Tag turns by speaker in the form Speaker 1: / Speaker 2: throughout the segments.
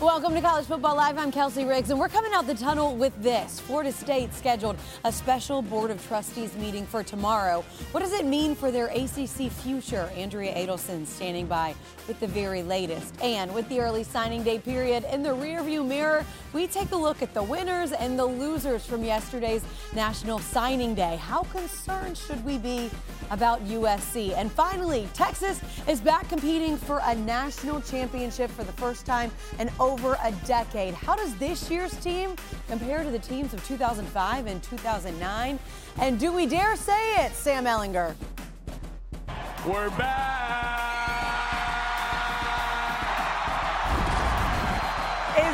Speaker 1: Welcome to College Football Live. I'm Kelsey Riggs, and we're coming out the tunnel with this. Florida State scheduled a special Board of Trustees meeting for tomorrow. What does it mean for their ACC future? Andrea Adelson standing by with the very latest. And with the early signing day period in the rearview mirror, we take a look at the winners and the losers from yesterday's National Signing Day. How concerned should we be about USC? And finally, Texas is back competing for a national championship for the first time in over a decade. How does this year's team compare to the teams of 2005 and 2009? And do we dare say it, Sam Ehlinger?
Speaker 2: We're back.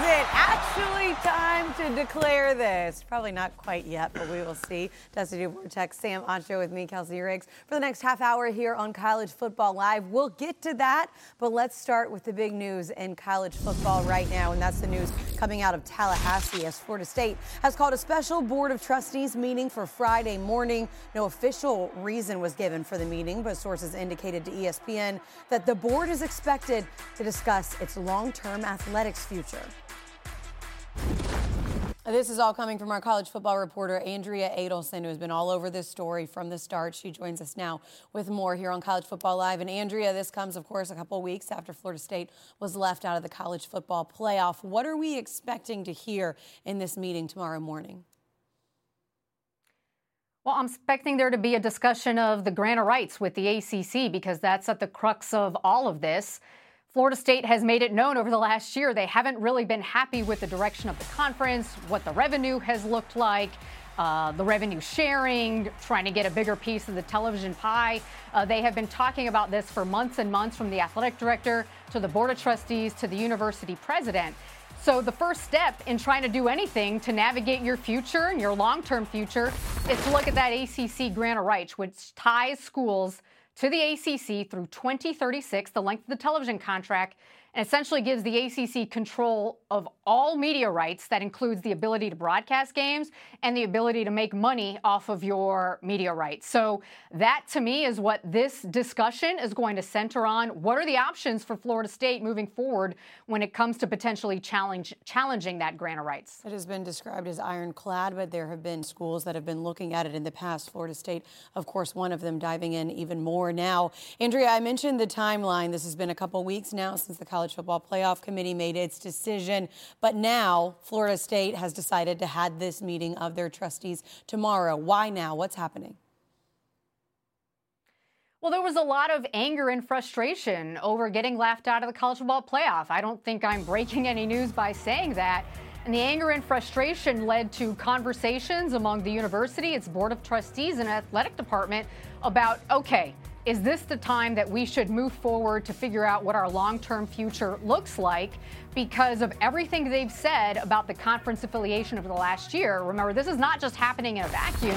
Speaker 1: It actually time to declare this? Probably not quite yet, but we will see. Dusty Dvoracek, Sam Acho with me, Kelsey Riggs, for the next half hour here on College Football Live. We'll get to that, but let's start with the big news in college football right now, and that's the news coming out of Tallahassee as Florida State has called a special Board of Trustees meeting for Friday morning. No official reason was given for the meeting, but sources indicated to ESPN that the board is expected to discuss its long term athletics future. This is all coming from our college football reporter, Andrea Adelson, who has been all over this story from the start. She joins us now with more here on College Football Live. And Andrea, this comes, of course, a couple weeks after Florida State was left out of the college football playoff. What are we expecting to hear in this meeting tomorrow morning?
Speaker 3: Well, I'm expecting there to be a discussion of the grant of rights with the ACC because that's at the crux of all of this. Florida State has made it known over the last year they haven't really been happy with the direction of the conference, what the revenue has looked like. Uh, the revenue sharing, trying to get a bigger piece of the television pie. Uh, they have been talking about this for months and months from the athletic director to the board of trustees to the university president. So, the first step in trying to do anything to navigate your future and your long term future is to look at that ACC grant of rights, which ties schools to the ACC through 2036, the length of the television contract, essentially gives the ACC control of all media rights. That includes the ability to broadcast games and the ability to make money off of your media rights. So, that to me is what this discussion is going to center on. What are the options for Florida State moving forward when it comes to potentially challenge, challenging that grant of rights?
Speaker 1: It has been described as ironclad, but there have been schools that have been looking at it in the past. Florida State, of course, one of them diving in even more now. Andrea, I mentioned the timeline. This has been a couple weeks now since the college College Football Playoff Committee made its decision. But now Florida State has decided to have this meeting of their trustees tomorrow. Why now? What's happening?
Speaker 3: Well, there was a lot of anger and frustration over getting left out of the college football playoff. I don't think I'm breaking any news by saying that. And the anger and frustration led to conversations among the university, its board of trustees, and athletic department about okay, is this the time that we should move forward to figure out what our long term future looks like? because of everything they've said about the conference affiliation over the last year. Remember, this is not just happening in a vacuum.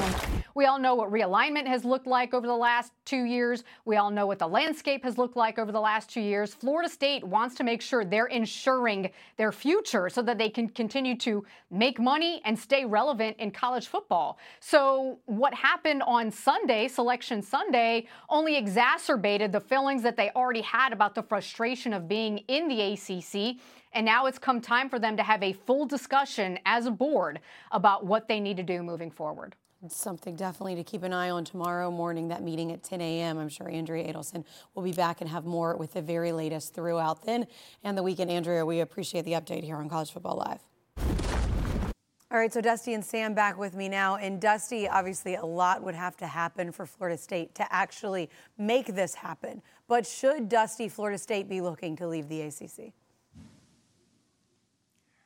Speaker 3: We all know what realignment has looked like over the last two years. We all know what the landscape has looked like over the last two years. Florida State wants to make sure they're ensuring their future so that they can continue to make money and stay relevant in college football. So, what happened on Sunday, Selection Sunday, only exacerbated the feelings that they already had about the frustration of being in the ACC and now it's come time for them to have a full discussion as a board about what they need to do moving forward.
Speaker 1: Something definitely to keep an eye on tomorrow morning, that meeting at 10 a.m. I'm sure Andrea Adelson will be back and have more with the very latest throughout then and the weekend. Andrea, we appreciate the update here on College Football Live. All right, so Dusty and Sam back with me now. And Dusty, obviously, a lot would have to happen for Florida State to actually make this happen. But should Dusty Florida State be looking to leave the ACC?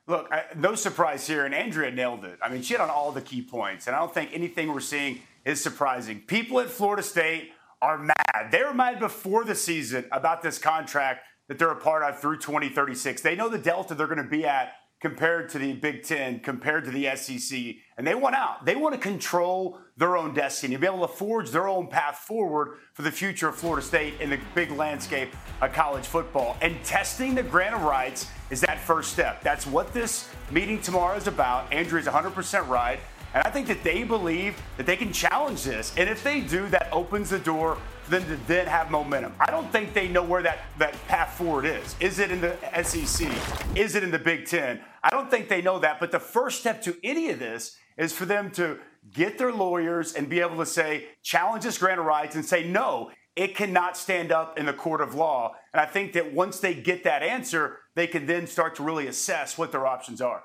Speaker 4: Look, I, no surprise here, and Andrea nailed it. I mean, she hit on all the key points, and I don't think anything we're seeing is surprising. People at Florida State are mad. They were mad before the season about this contract that they're a part of through 2036. They know the delta they're going to be at compared to the Big Ten, compared to the SEC, and they want out. They want to control their own destiny, be able to forge their own path forward for the future of Florida State in the big landscape of college football. And testing the grant of rights is that first step. That's what this meeting tomorrow is about. Andrew is 100% right. And I think that they believe that they can challenge this. And if they do, that opens the door for them to then have momentum. I don't think they know where that, that path forward is. Is it in the SEC? Is it in the Big Ten? I don't think they know that. But the first step to any of this is for them to get their lawyers and be able to say, challenge this grant of rights and say, no, it cannot stand up in the court of law. And I think that once they get that answer, they can then start to really assess what their options are.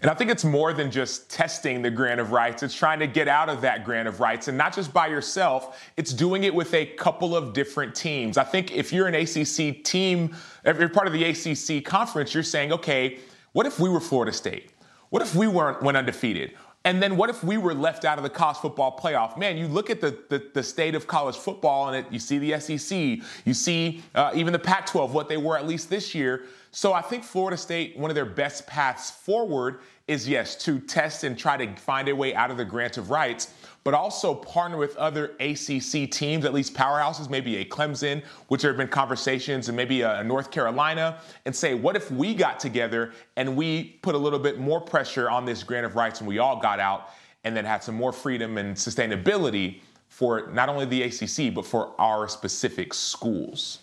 Speaker 5: And I think it's more than just testing the grant of rights. It's trying to get out of that grant of rights and not just by yourself. It's doing it with a couple of different teams. I think if you're an ACC team, if you're part of the ACC conference, you're saying, okay, what if we were Florida State? What if we weren't went undefeated? And then what if we were left out of the college football playoff? Man, you look at the, the, the state of college football and it, you see the SEC, you see uh, even the Pac 12, what they were at least this year. So I think Florida State, one of their best paths forward is yes, to test and try to find a way out of the grant of rights, but also partner with other ACC teams, at least powerhouses, maybe a Clemson, which there have been conversations, and maybe a North Carolina, and say, what if we got together and we put a little bit more pressure on this grant of rights and we all got out and then had some more freedom and sustainability for not only the ACC, but for our specific schools?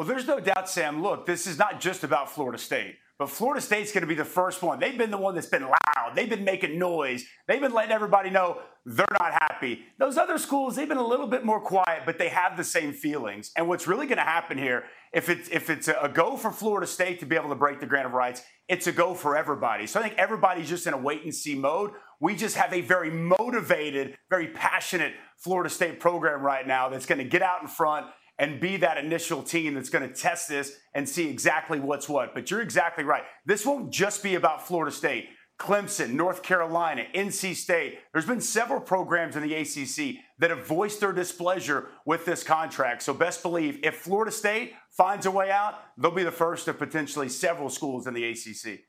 Speaker 4: Well, there's no doubt, Sam. Look, this is not just about Florida State. But Florida State's going to be the first one. They've been the one that's been loud. They've been making noise. They've been letting everybody know they're not happy. Those other schools, they've been a little bit more quiet, but they have the same feelings. And what's really going to happen here, if it's if it's a go for Florida State to be able to break the grant of rights, it's a go for everybody. So I think everybody's just in a wait and see mode. We just have a very motivated, very passionate Florida State program right now that's going to get out in front and be that initial team that's going to test this and see exactly what's what. But you're exactly right. This won't just be about Florida State. Clemson, North Carolina, NC State. There's been several programs in the ACC that have voiced their displeasure with this contract. So, best believe if Florida State finds a way out, they'll be the first of potentially several schools in the ACC.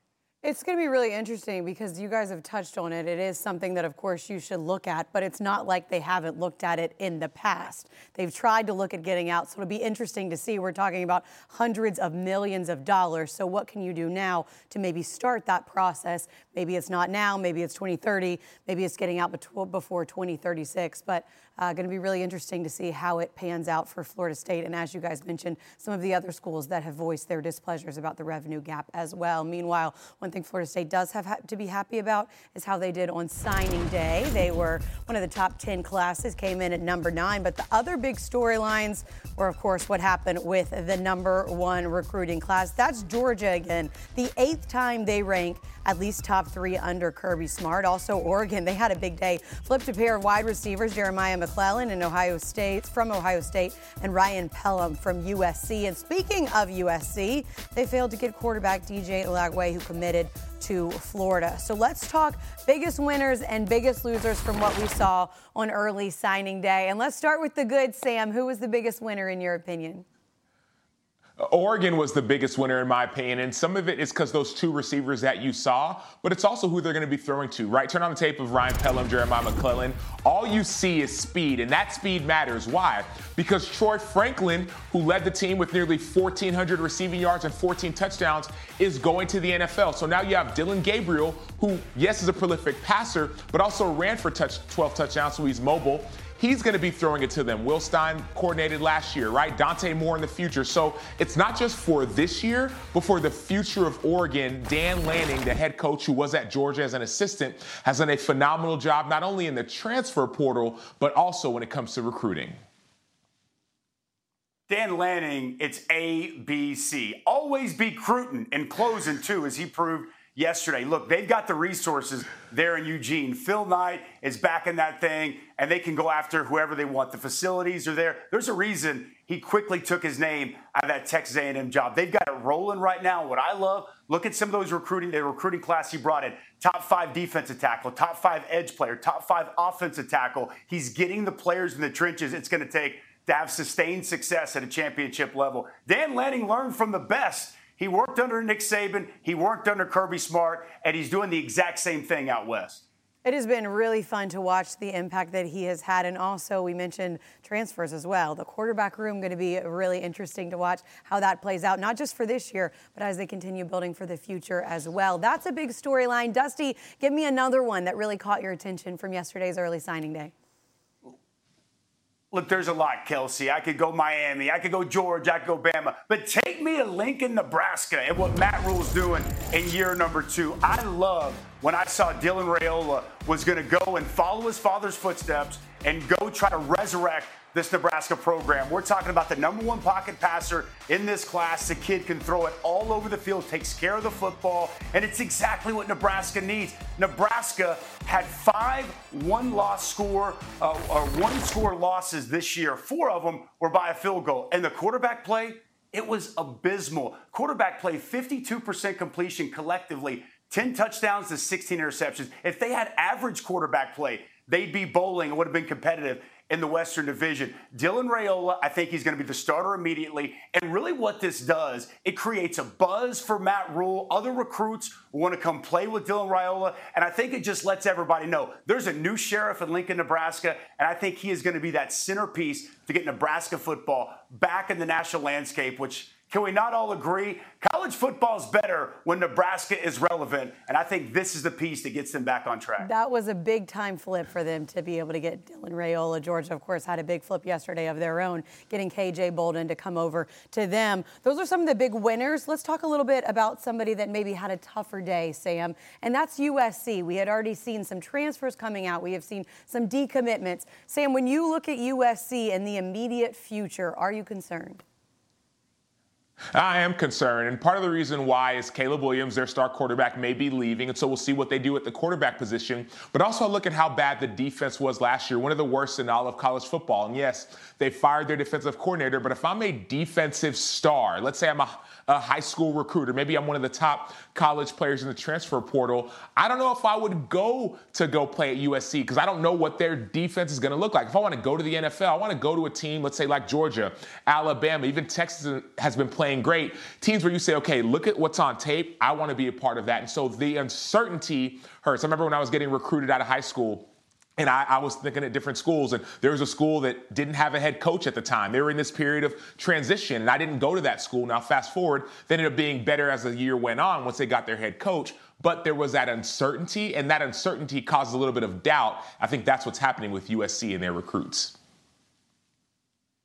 Speaker 1: It's going to be really interesting because you guys have touched on it. It is something that, of course, you should look at, but it's not like they haven't looked at it in the past. They've tried to look at getting out, so it'll be interesting to see. We're talking about hundreds of millions of dollars. So, what can you do now to maybe start that process? Maybe it's not now, maybe it's 2030, maybe it's getting out before 2036. But uh, going to be really interesting to see how it pans out for Florida State. And as you guys mentioned, some of the other schools that have voiced their displeasures about the revenue gap as well. Meanwhile, one thing Florida State does have ha- to be happy about is how they did on signing day. They were one of the top 10 classes, came in at number nine. But the other big storylines were, of course, what happened with the number one recruiting class. That's Georgia again, the eighth time they rank at least top three under Kirby Smart. Also, Oregon, they had a big day. Flipped a pair of wide receivers, Jeremiah McClellan in Ohio State from Ohio State and Ryan Pellum from USC. And speaking of USC, they failed to get quarterback DJ Lagway, who committed to Florida. So let's talk biggest winners and biggest losers from what we saw on early signing day. And let's start with the good, Sam. Who was the biggest winner in your opinion?
Speaker 5: Oregon was the biggest winner in my opinion, and some of it is because those two receivers that you saw, but it's also who they're going to be throwing to, right? Turn on the tape of Ryan Pellum, Jeremiah McClellan. All you see is speed, and that speed matters. Why? Because Troy Franklin, who led the team with nearly 1,400 receiving yards and 14 touchdowns, is going to the NFL. So now you have Dillon Gabriel, who, yes, is a prolific passer, but also ran for touch, 12 touchdowns, so he's mobile he's going to be throwing it to them. Will Stein coordinated last year, right? Dante Moore in the future. So it's not just for this year, but for the future of Oregon. Dan Lanning, the head coach who was at Georgia as an assistant, has done a phenomenal job not only in the transfer portal, but also when it comes to recruiting.
Speaker 4: Dan Lanning, it's A, B, C. Always be Cruton and closing too, as he proved yesterday. Look, they've got the resources there in Eugene. Phil Knight is back in that thing, and they can go after whoever they want. The facilities are there. There's a reason he quickly took his name out of that Texas A&M job. They've got it rolling right now. What I love, look at some of those recruiting, the recruiting class he brought in. Top five defensive tackle, top five edge player, top five offensive tackle. He's getting the players in the trenches it's going to take to have sustained success at a championship level. Dan Lanning learned from the best. He worked under Nick Saban, he worked under Kirby Smart, and he's doing the exact same thing out west.
Speaker 1: It has been really fun to watch the impact that he has had. And also, we mentioned transfers as well. The quarterback room going to be really interesting to watch how that plays out, not just for this year, but as they continue building for the future as well. That's a big storyline. Dusty, give me another one that really caught your attention from yesterday's early signing day.
Speaker 4: Look, there's a lot, Kelsey. I could go Miami, I could go Georgia, I could go Bama, but take me to Lincoln, Nebraska, and what Matt Rhule's doing in year number two. I love when I saw Dylan Raiola was going to go and follow his father's footsteps and go try to resurrect this Nebraska program. We're talking about the number one pocket passer in this class. The kid can throw it all over the field, takes care of the football, and it's exactly what Nebraska needs. Nebraska had five one loss score uh, or one score losses this year. Four of them were by a field goal. And the quarterback play, it was abysmal. Quarterback play, 52% completion collectively, 10 touchdowns to 16 interceptions. If they had average quarterback play, they'd be bowling. and would have been competitive in the Western Division. Dylan Raiola, I think he's going to be the starter immediately. And really, what this does, it creates a buzz for Matt Rhule. Other recruits want to come play with Dylan Raiola. And I think it just lets everybody know there's a new sheriff in Lincoln, Nebraska. And I think he is going to be that centerpiece to get Nebraska football back in the national landscape, which can we not all agree? College football is better when Nebraska is relevant, and I think this is the piece that gets them back on track.
Speaker 1: That was a big time flip for them to be able to get Dylan Raiola. Georgia, of course, had a big flip yesterday of their own, getting KJ Bolden to come over to them. Those are some of the big winners. Let's talk a little bit about somebody that maybe had a tougher day, Sam, and that's USC. We had already seen some transfers coming out, we have seen some decommitments. Sam, when you look at USC in the immediate future, are you concerned?
Speaker 5: I am concerned, and part of the reason why is Caleb Williams, their star quarterback, may be leaving, and so we'll see what they do at the quarterback position. But also look at how bad the defense was last year, one of the worst in all of college football. And yes, they fired their defensive coordinator, but if I'm a defensive star, let's say I'm a a high school recruiter. Maybe I'm one of the top college players in the transfer portal. I don't know if I would go to go play at USC because I don't know what their defense is going to look like. If I want to go to the NFL, I want to go to a team, let's say like Georgia, Alabama, even Texas has been playing great. Teams where you say, okay, look at what's on tape. I want to be a part of that. And so the uncertainty hurts. I remember when I was getting recruited out of high school and I, I, was thinking at different schools, and there was a school that didn't have a head coach at the time. They were in this period of transition, and I didn't go to that school. Now, fast forward, they ended up being better as the year went on once they got their head coach. But there was that uncertainty, and that uncertainty caused a little bit of doubt. I think that's what's happening with USC and their recruits.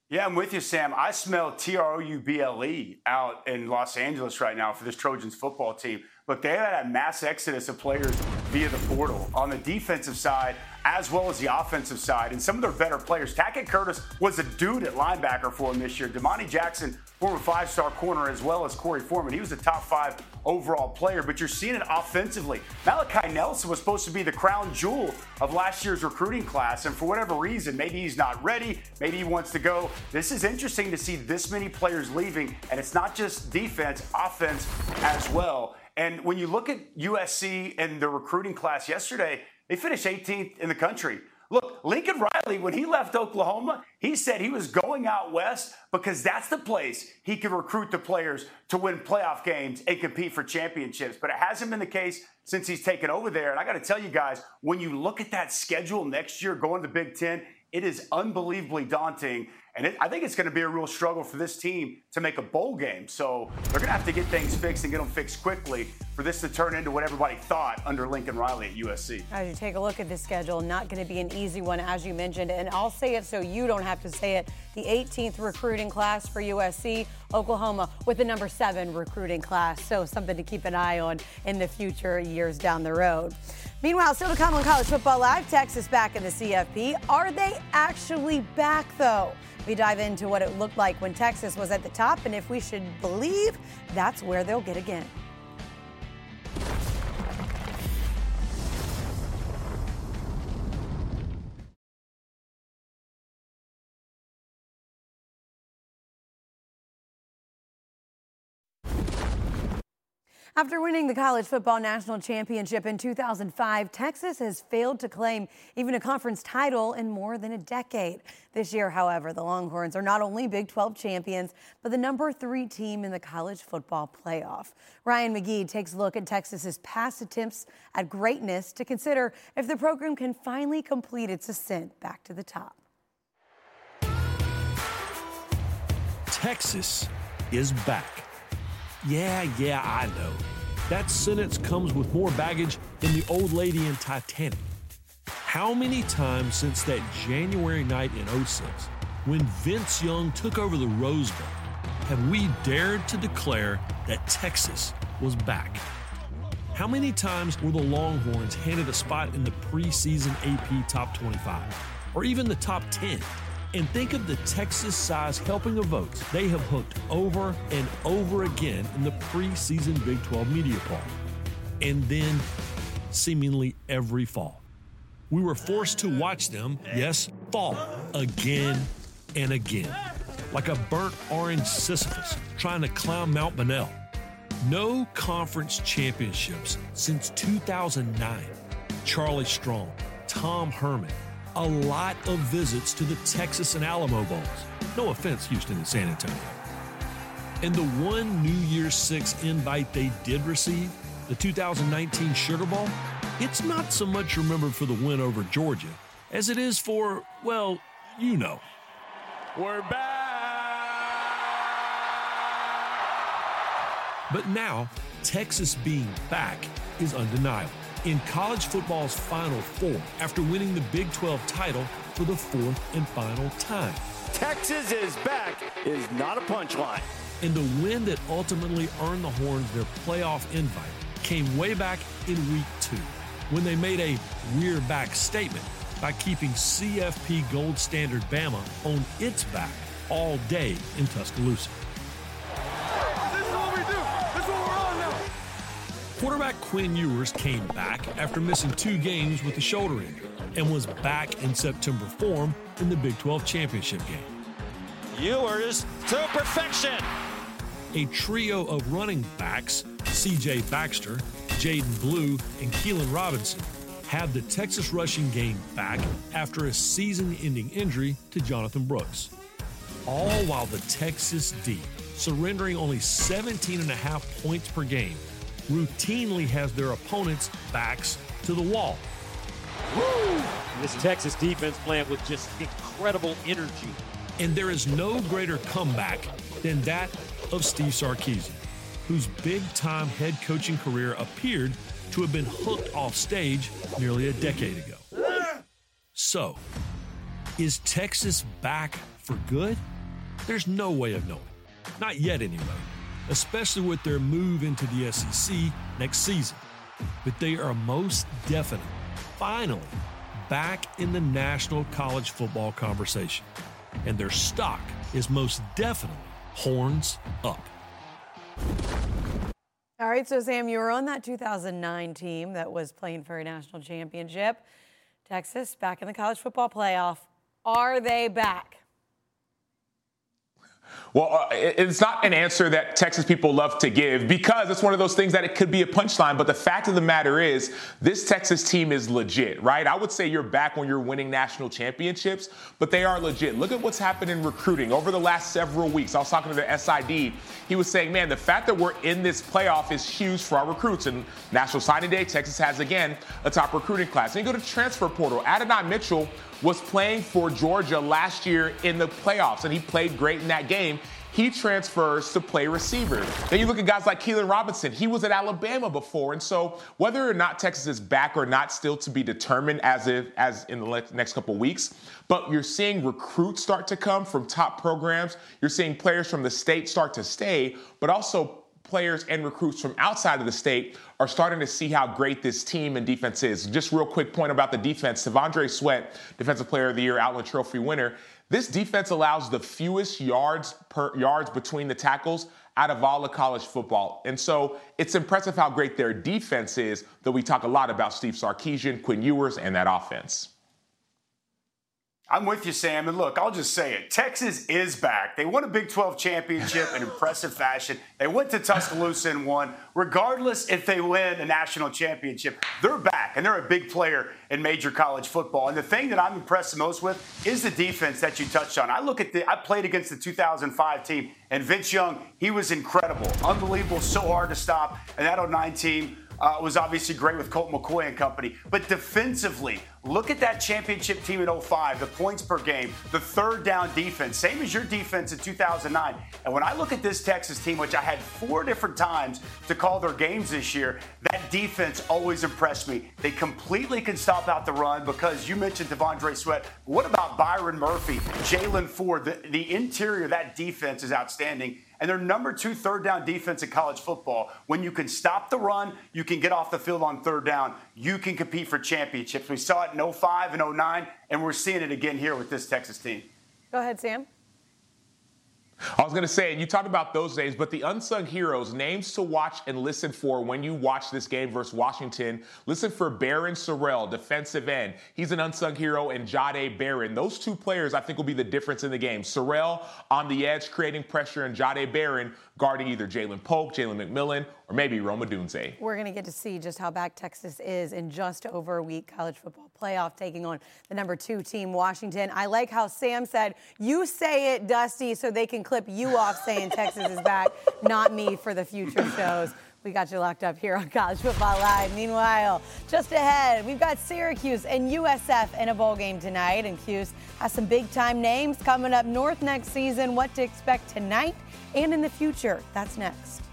Speaker 4: Yeah, I'm with you, Sam. I smell T R O U B L E out in Los Angeles right now for this Trojans football team. Look, they had a mass exodus of players via the portal. On the defensive side, as well as the offensive side. And some of their better players. Tackett Curtis was a dude at linebacker for him this year. Domani Jackson, former five star corner, as well as Korey Foreman. He was a top five overall player, but you're seeing it offensively. Malachi Nelson was supposed to be the crown jewel of last year's recruiting class. And for whatever reason, maybe he's not ready, maybe he wants to go. This is interesting to see this many players leaving. And it's not just defense, offense as well. And when you look at USC and the recruiting class yesterday, they finished 18th in the country. Look, Lincoln Riley, when he left Oklahoma, he said he was going out west because that's the place he could recruit the players to win playoff games and compete for championships. But it hasn't been the case since he's taken over there. And I got to tell you guys, when you look at that schedule next year going to the Big Ten, it is unbelievably daunting. And it, I think it's going to be a real struggle for this team to make a bowl game. So they're going to have to get things fixed and get them fixed quickly for this to turn into what everybody thought under Lincoln Riley at USC.
Speaker 1: As you take a look at the schedule, not going to be an easy one, as you mentioned. And I'll say it so you don't have to say it. The 18th recruiting class for USC, Oklahoma, with the number seven recruiting class. So something to keep an eye on in the future years down the road. Meanwhile, still to come on College Football Live, Texas back in the CFP. Are they actually back, though? We dive into what it looked like when Texas was at the top and if we should believe that's where they'll get again. After winning the college football national championship in 2005, Texas has failed to claim even a conference title in more than a decade. This year, however, the Longhorns are not only Big 12 champions, but the number three team in the college football playoff. Ryan McGee takes a look at Texas's past attempts at greatness to consider if the program can finally complete its ascent back to the top.
Speaker 6: Texas is back. Yeah, yeah, I know. That sentence comes with more baggage than the old lady in Titanic. How many times since that January night in 06, when Vince Young took over the Rose Bowl, have we dared to declare that Texas was back? How many times were the Longhorns handed a spot in the preseason AP Top 25 or even the top 10? And think of the Texas size helping of votes they have hooked over and over again in the preseason Big 12 media poll. And then seemingly every fall. We were forced to watch them, yes, fall again and again. Like a burnt orange Sisyphus trying to climb Mount Bonnell. No conference championships since 2009. Charlie Strong, Tom Herman, a lot of visits to the Texas and Alamo Bowls. No offense, Houston and San Antonio. And the one New Year's Six invite they did receive, the 2019 Sugar Bowl, it's not so much remembered for the win over Georgia as it is for, well, you know.
Speaker 2: We're back.
Speaker 6: But now, Texas being back is undeniable in college football's Final Four after winning the Big 12 title for the fourth and final time.
Speaker 7: Texas is back is not a punchline.
Speaker 6: And the win that ultimately earned the Horns their playoff invite came way back in week two when they made a we're back statement by keeping CFP gold standard Bama on its back all day in Tuscaloosa. Quarterback Quinn Ewers came back after missing two games with a shoulder injury and was back in September form in the Big 12 championship game.
Speaker 7: Ewers to perfection.
Speaker 6: A trio of running backs, CJ Baxter, Jaydon Blue, and Keilan Robinson, had the Texas rushing game back after a season ending injury to Jonathan Brooks. All while the Texas D, surrendering only 17 and a half points per game, routinely has their opponents' backs to the wall.
Speaker 8: Woo! This Texas defense playing with just incredible energy.
Speaker 6: And there is no greater comeback than that of Steve Sarkisian, whose big time head coaching career appeared to have been hooked off stage nearly a decade ago. So, is Texas back for good? There's no way of knowing. Not yet, anyway especially with their move into the SEC next season. But they are most definitely, finally, back in the national college football conversation. And their stock is most definitely horns up.
Speaker 1: All right, so Sam, you were on that 2009 team that was playing for a national championship. Texas back in the college football playoff. Are they back?
Speaker 5: Well, uh, it's not an answer that Texas people love to give because it's one of those things that it could be a punchline. But the fact of the matter is, this Texas team is legit, right? I would say you're back when you're winning national championships, but they are legit. Look at what's happened in recruiting over the last several weeks. I was talking to the SID. He was saying, man, the fact that we're in this playoff is huge for our recruits. And National Signing Day, Texas has again a top recruiting class. And you go to transfer portal. Adonai Mitchell was playing for Georgia last year in the playoffs, and he played great in that game. He transfers to play receiver. Then you look at guys like Keilan Robinson. He was at Alabama before, and so whether or not Texas is back or not, still to be determined as if as in the next couple weeks. But you're seeing recruits start to come from top programs. You're seeing players from the state start to stay, but also players and recruits from outside of the state are starting to see how great this team and defense is. Just real quick point about the defense. T'Vondre Sweat, Defensive Player of the Year, Outland Trophy winner. This defense allows the fewest yards per yards between the tackles out of all of college football. And so it's impressive how great their defense is, though we talk a lot about Steve Sarkisian, Quinn Ewers, and that offense.
Speaker 4: I'm with you, Sam. And look, I'll just say it. Texas is back. They won a Big 12 championship in impressive fashion. They went to Tuscaloosa and won. Regardless if they win a national championship, they're back, and they're a big player in major college football. And the thing that I'm impressed the most with is the defense that you touched on. I look at the, I played against the 2005 team, and Vince Young, he was incredible, unbelievable, so hard to stop. And that 09 team, uh, was obviously great with Colt McCoy and company. But defensively, look at that championship team in 05, the points per game, the third down defense, same as your defense in 2009. And when I look at this Texas team, which I had four different times to call their games this year, that defense always impressed me. They completely can stop out the run because you mentioned T'Vondre Sweat. What about Byron Murphy, Jaylan Ford? The, the interior that defense is outstanding and they're number two third down defense in college football. When you can stop the run, you can get off the field on third down, you can compete for championships. We saw it in 05 and 09, and we're seeing it again here with this Texas team.
Speaker 1: Go ahead, Sam.
Speaker 5: I was going to say, and you talked about those days, but the unsung heroes, names to watch and listen for when you watch this game versus Washington. Listen for Barryn Sorrell, defensive end. He's an unsung hero, and Jahdae Barron. Those two players, I think, will be the difference in the game. Sorrell on the edge, creating pressure, and Jahdae Barron guarding either Ja'Lynn Polk, Jalen McMillan, or maybe Rome Odunze.
Speaker 1: We're going to get to see just how back Texas is in just over a week. College football playoff taking on the number two team, Washington. I like how Sam said, You say it, Dusty, so they can clip you off saying Texas is back, not me for the future shows. We got you locked up here on College Football Live. Meanwhile, just ahead, we've got Syracuse and USF in a bowl game tonight. And Cuse has some big time names coming up north next season. What to expect tonight and in the future. That's next.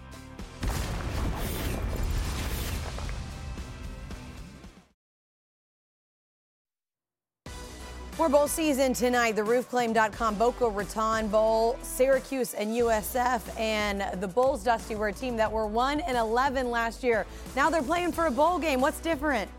Speaker 1: More bowl season tonight. The roofclaim.com Boca Raton Bowl, Syracuse and USF. And the Bulls, Dusty, were a team that were 1 and 11 last year. Now they're playing for a bowl game. What's different?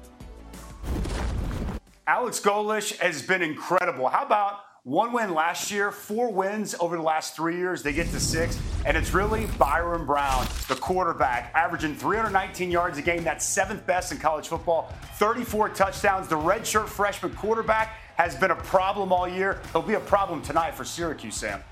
Speaker 4: Alex Golesh has been incredible. How about one win last year, four wins over the last three years. They get to six, and it's really Byrum Brown, the quarterback, averaging 319 yards a game. That's seventh best in college football, 34 touchdowns. The redshirt freshman quarterback has been a problem all year. He'll be a problem tonight for Syracuse, Sam.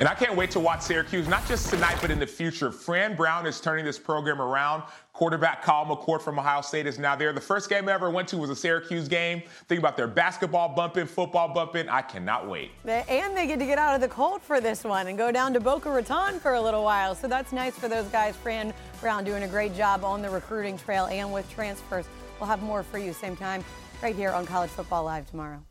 Speaker 5: And I can't wait to watch Syracuse, not just tonight, but in the future. Fran Brown is turning this program around. Quarterback Kyle McCord from Ohio State is now there. The first game I ever went to was a Syracuse game. Think about their basketball bumping, football bumping. I cannot wait.
Speaker 1: And they get to get out of the cold for this one and go down to Boca Raton for a little while. So that's nice for those guys. Fran Brown doing a great job on the recruiting trail and with transfers. We'll have more for you same time right here on College Football Live tomorrow.